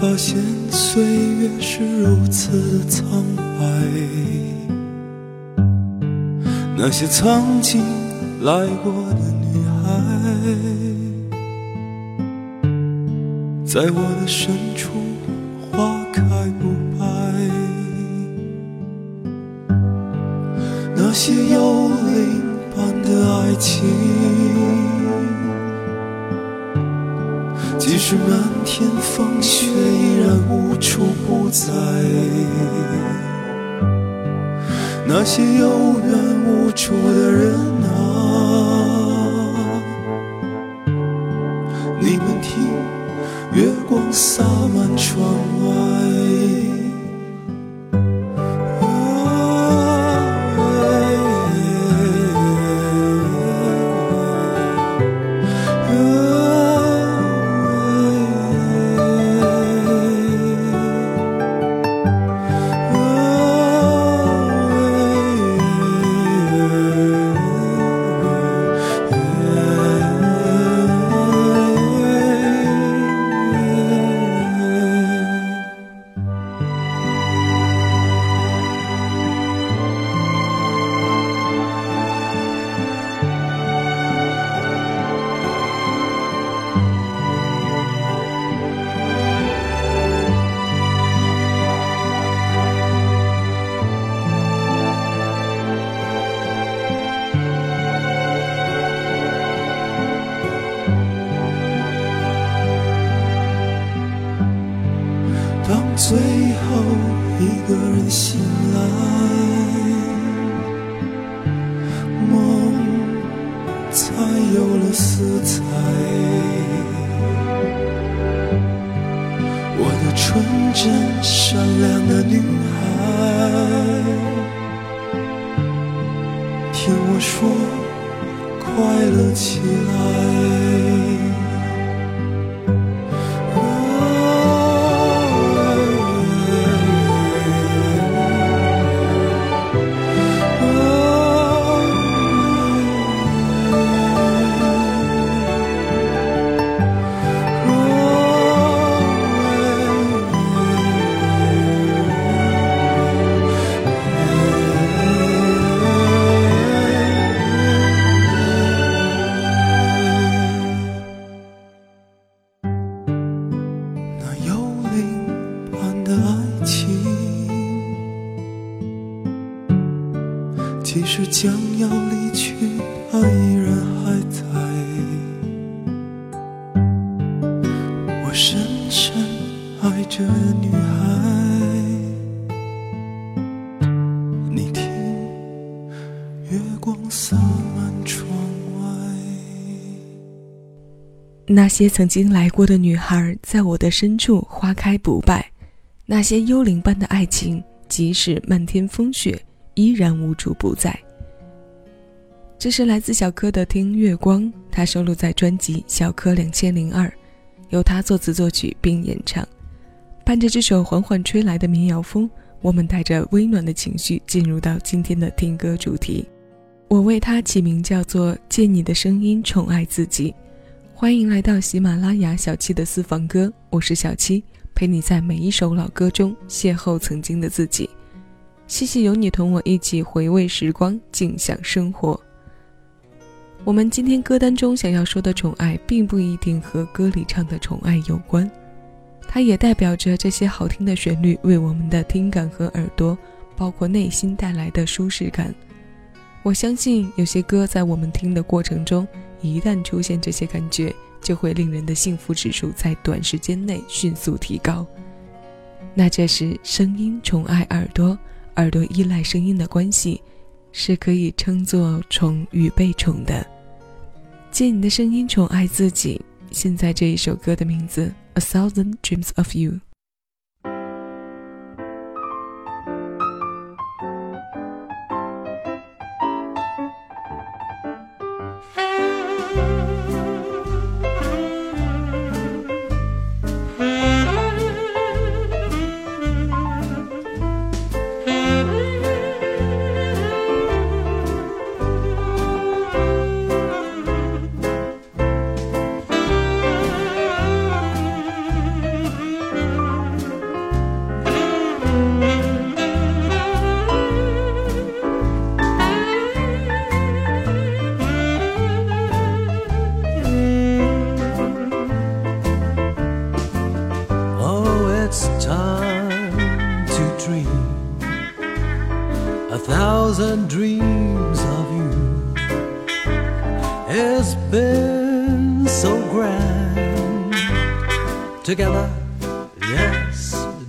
发现岁月是如此的苍白。那些曾经来过的女孩，在我的深处花开不败。那些幽灵。般的爱情，即使漫在。那些有缘无处的人啊，你们听，月光洒满窗外。有了色彩。我的纯真善良的女孩，听我说，快乐起来。那些曾经来过的女孩，在我的深处花开不败。那些幽灵般的爱情，即使漫天风雪。依然无处不在。这是来自小柯的《听月光》，他收录在专辑《小柯两千零二》，由他作词作曲并演唱。伴着这首缓缓吹来的民谣风，我们带着温暖的情绪进入到今天的听歌主题。我为它起名叫做“借你的声音宠爱自己”。欢迎来到喜马拉雅小七的私房歌，我是小七，陪你在每一首老歌中邂逅曾经的自己。谢谢有你同我一起回味时光，静享生活。我们今天歌单中想要说的宠爱，并不一定和歌里唱的宠爱有关，它也代表着这些好听的旋律为我们的听感和耳朵，包括内心带来的舒适感。我相信有些歌在我们听的过程中，一旦出现这些感觉，就会令人的幸福指数在短时间内迅速提高。那这时声音宠爱耳朵，耳朵依赖声音的关系，是可以称作宠与被宠的。借你的声音宠爱自己。现在这一首歌的名字《A Thousand Dreams of You》。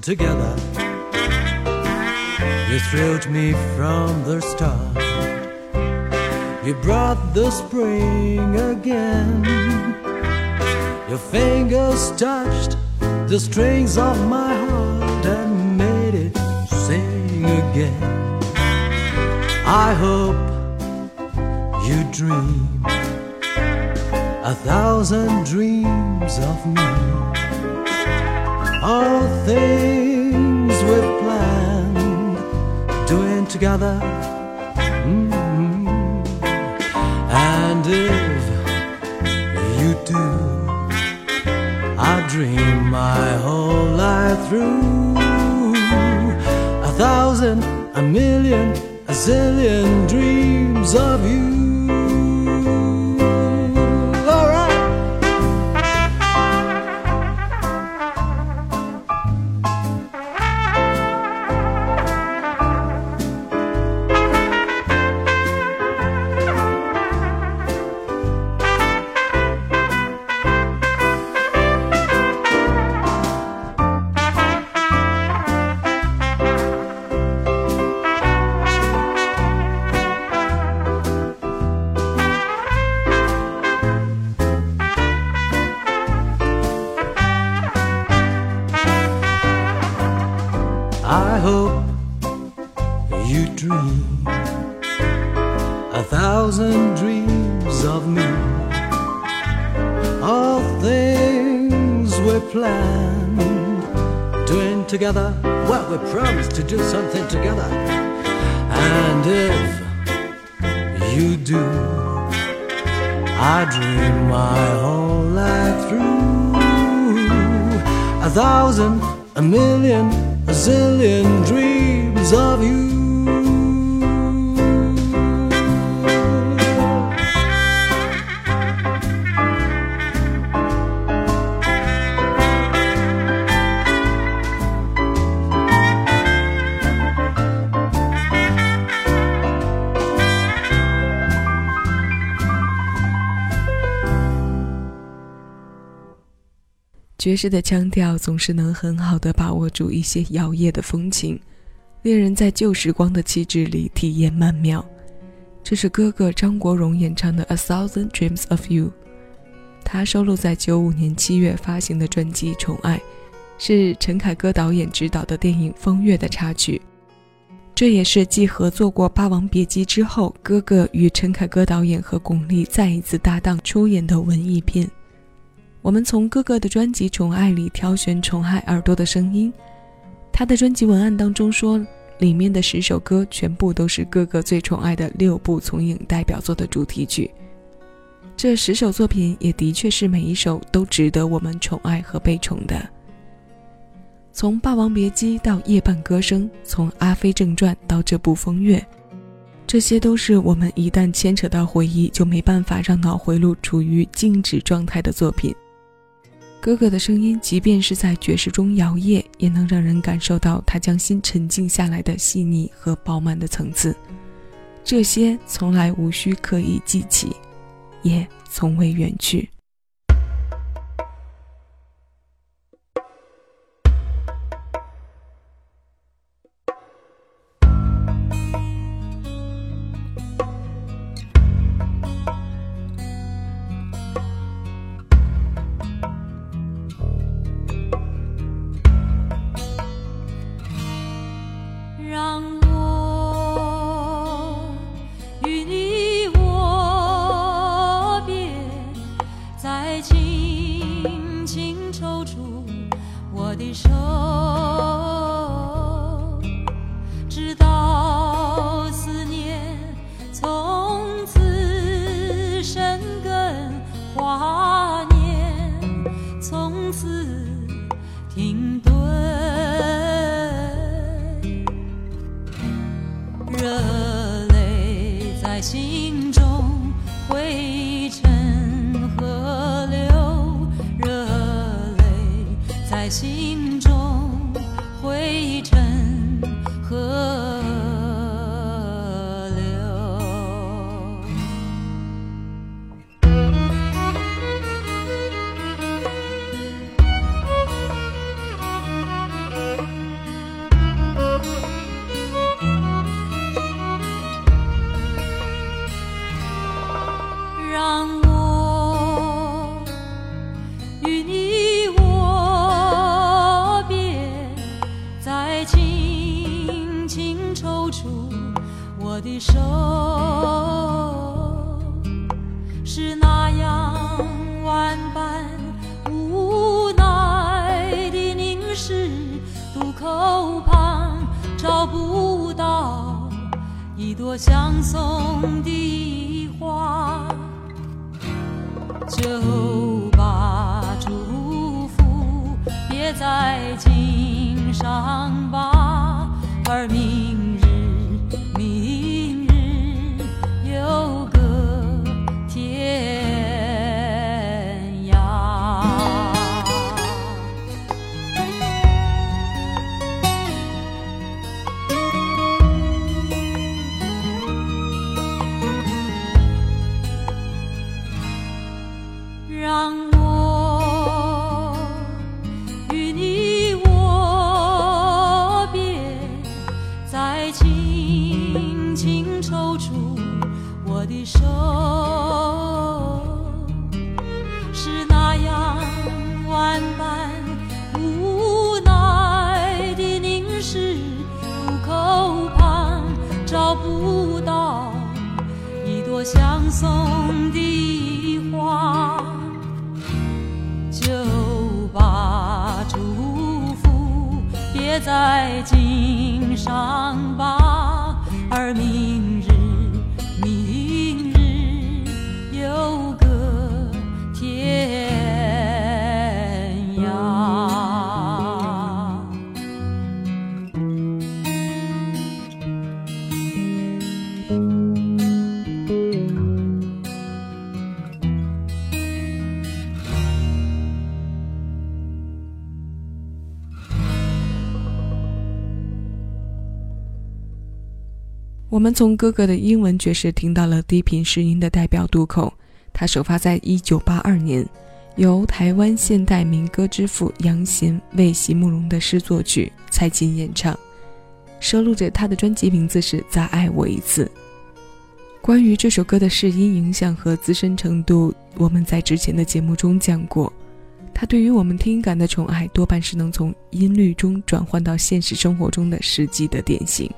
Together. You thrilled me from the start. You brought the spring again. Your fingers touched the strings of my heart and made it sing again. I hope you dream a thousand dreams of me. All things we've planned, doing together. Mm-hmm. And if you do, I dream my whole life through a thousand, a million a zillion dreams of you. Together. Well, we promised to do something together. And if you do, I dream my whole life through a thousand, a million a zillion dreams of you. 爵士的腔调总是能很好的把握住一些摇曳的风情，令人在旧时光的气质里体验曼妙。这是哥哥张国荣演唱的《A Thousand Dreams of You》，他收录在九五年七月发行的专辑《宠爱》，是陈凯歌导演执导的电影《风月》的插曲。这也是继合作过《霸王别姬》之后，哥哥与陈凯歌导演和巩俐再一次搭档出演的文艺片。我们从哥哥的专辑《宠爱》里挑选宠爱耳朵的声音。他的专辑文案当中说，里面的十首歌全部都是哥哥最宠爱的六部从影代表作的主题曲。这十首作品也的确是每一首都值得我们宠爱和被宠的。从《霸王别姬》到《夜半歌声》，从《阿飞正传》到这部《风月》，这些都是我们一旦牵扯到回忆，就没办法让脑回路处于静止状态的作品。哥哥的声音，即便是在爵士中摇曳，也能让人感受到他将心沉静下来的细腻和饱满的层次。这些从来无需刻意记起，也从未远去。在襟上吧，再轻轻抽出我的手，是那样万般无奈的凝视。路口旁找不到一朵相送的花，就把祝福别在襟。上吧，而明我们从哥哥的英文爵士听到了低频试音的代表渡口，它首发在一九八二年，由台湾现代民歌之父杨贤为席慕容的诗作曲，蔡琴演唱，收录着他的专辑名字是《再爱我一次》。关于这首歌的试音影响和资深程度，我们在之前的节目中讲过，他对于我们听感的宠爱，多半是能从音律中转换到现实生活中的实际的典型。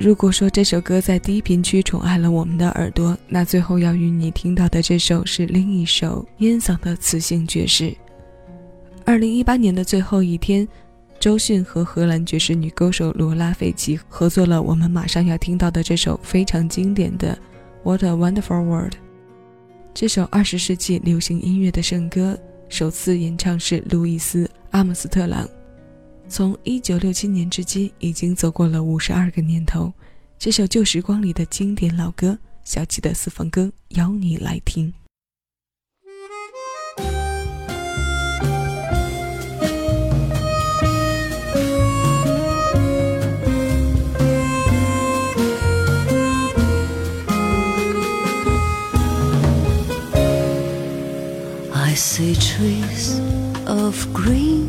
如果说这首歌在低频区宠爱了我们的耳朵，那最后要与你听到的这首是另一首烟嗓的磁性爵士。二零一八年的最后一天，周迅和荷兰爵士女歌手罗拉费奇合作了我们马上要听到的这首非常经典的《What a Wonderful World》。这首二十世纪流行音乐的圣歌，首次演唱是路易斯·阿姆斯特朗。从一九六七年至今，已经走过了五十二个年头，这首旧时光里的经典老歌，小七的私房歌，邀你来听。I see trees of green,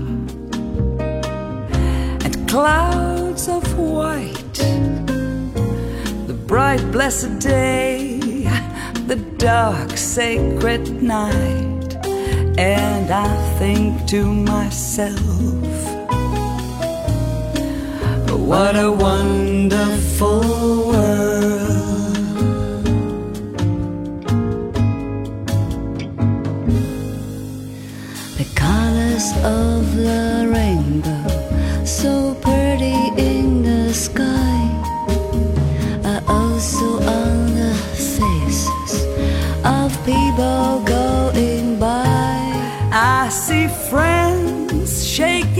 clouds of white. The bright, blessed day, the dark, sacred night. And I think to myself, what a wonderful world. The colors of the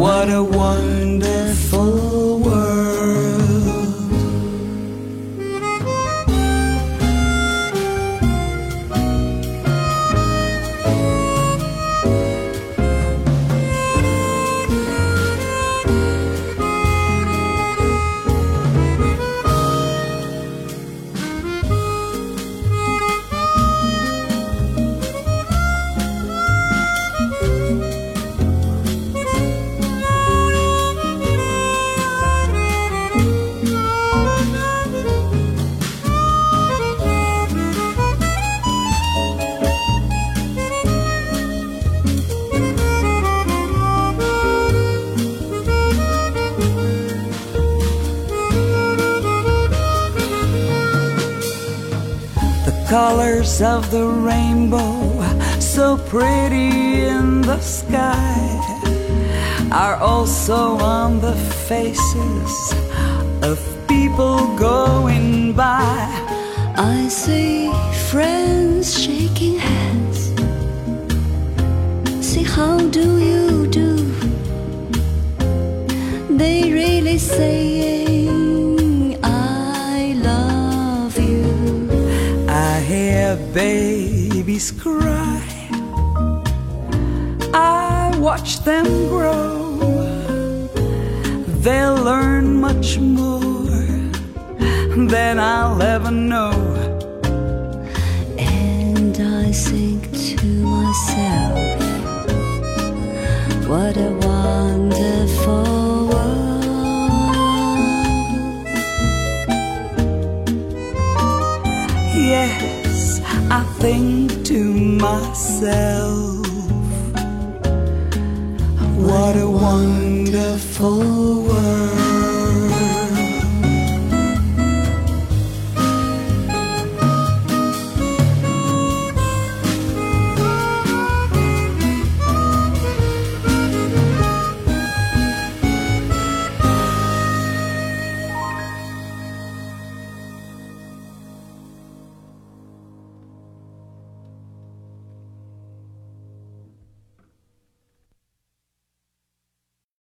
What a wonderful colors of the rainbow, so pretty in the sky, are also on the faces of people going by. I see friends shaking hands. Say, how do you do? They really saying, babies cry. I watch them grow. They'll learn much more than I'll ever know. And I think to myself, what a wonderful think to myself, what a wonderful world.